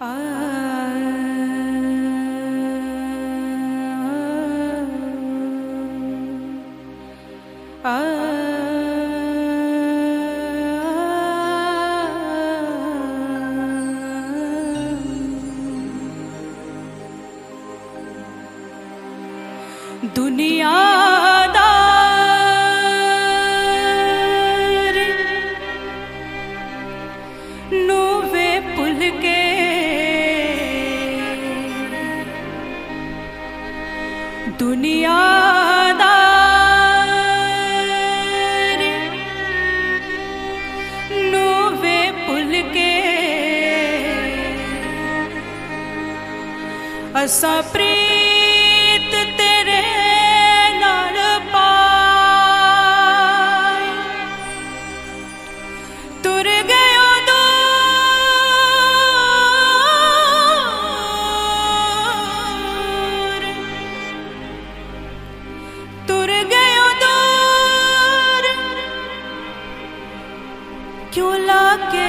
Ah. असा प्रीत तेरे नाल पाए। तुर गयो दो। तुर गयो दूर क्यों लागे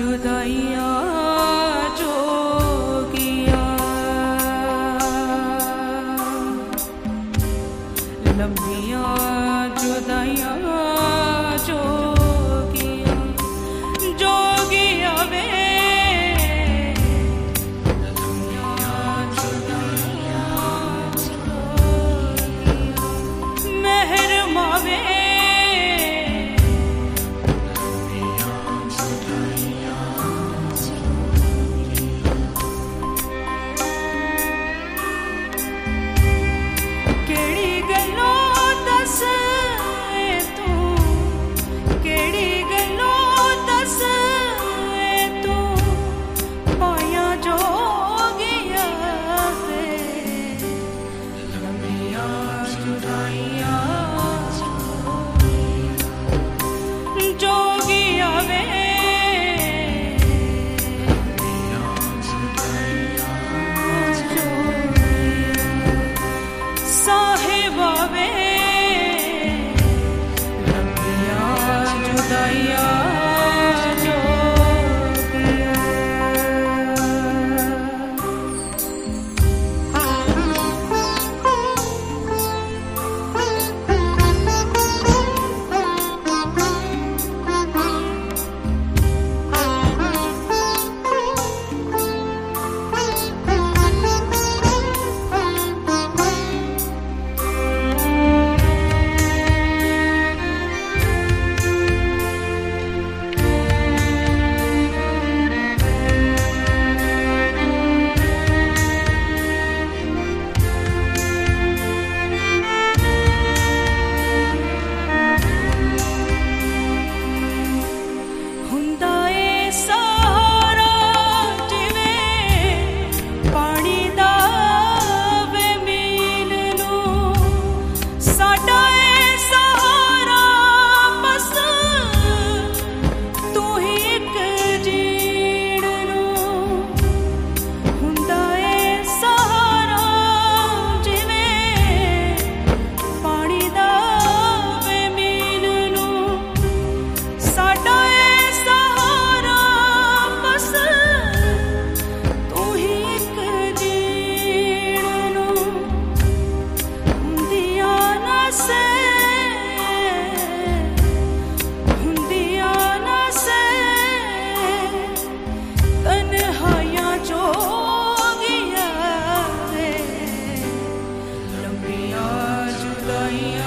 জুদয়া I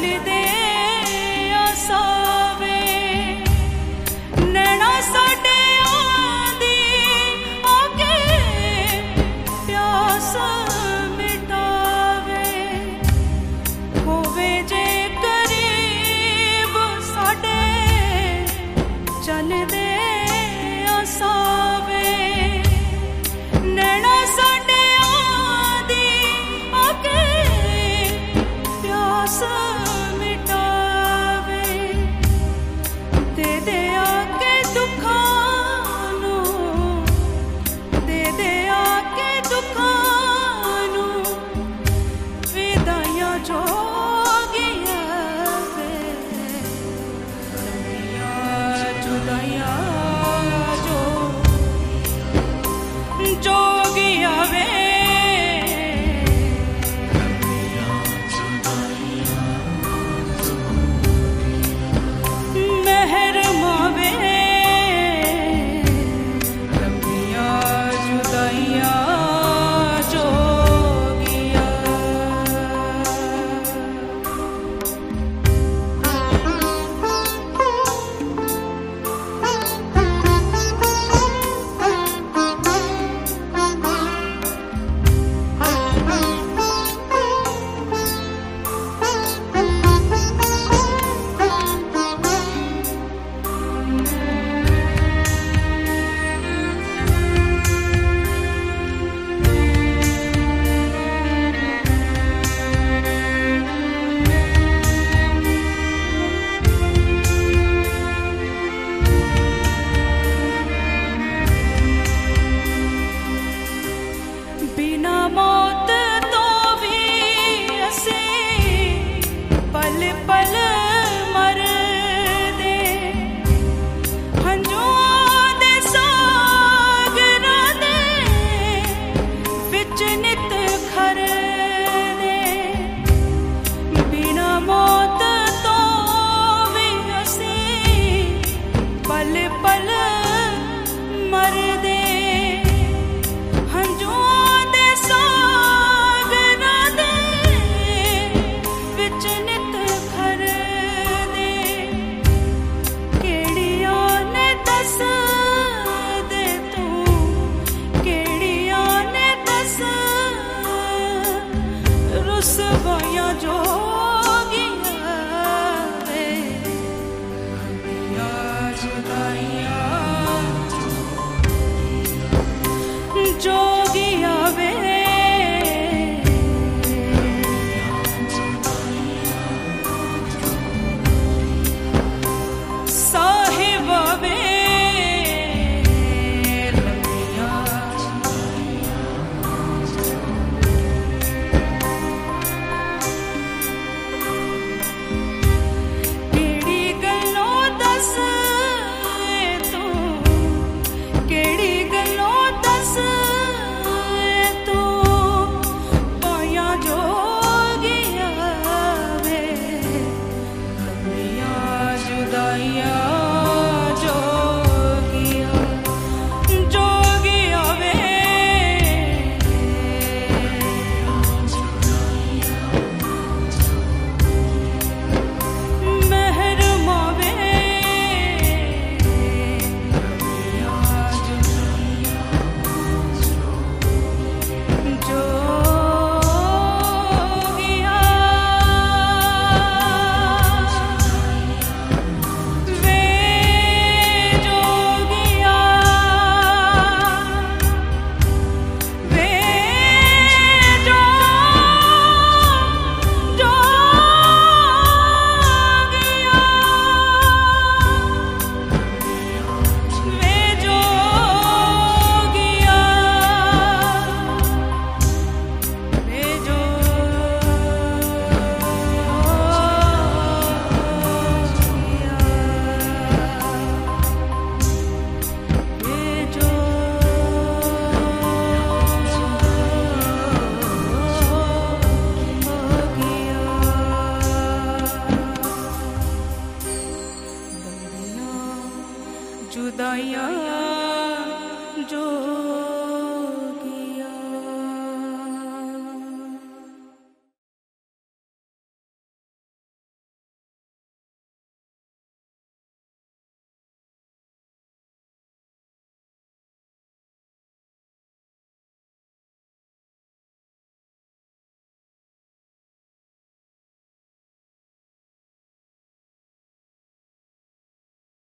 दे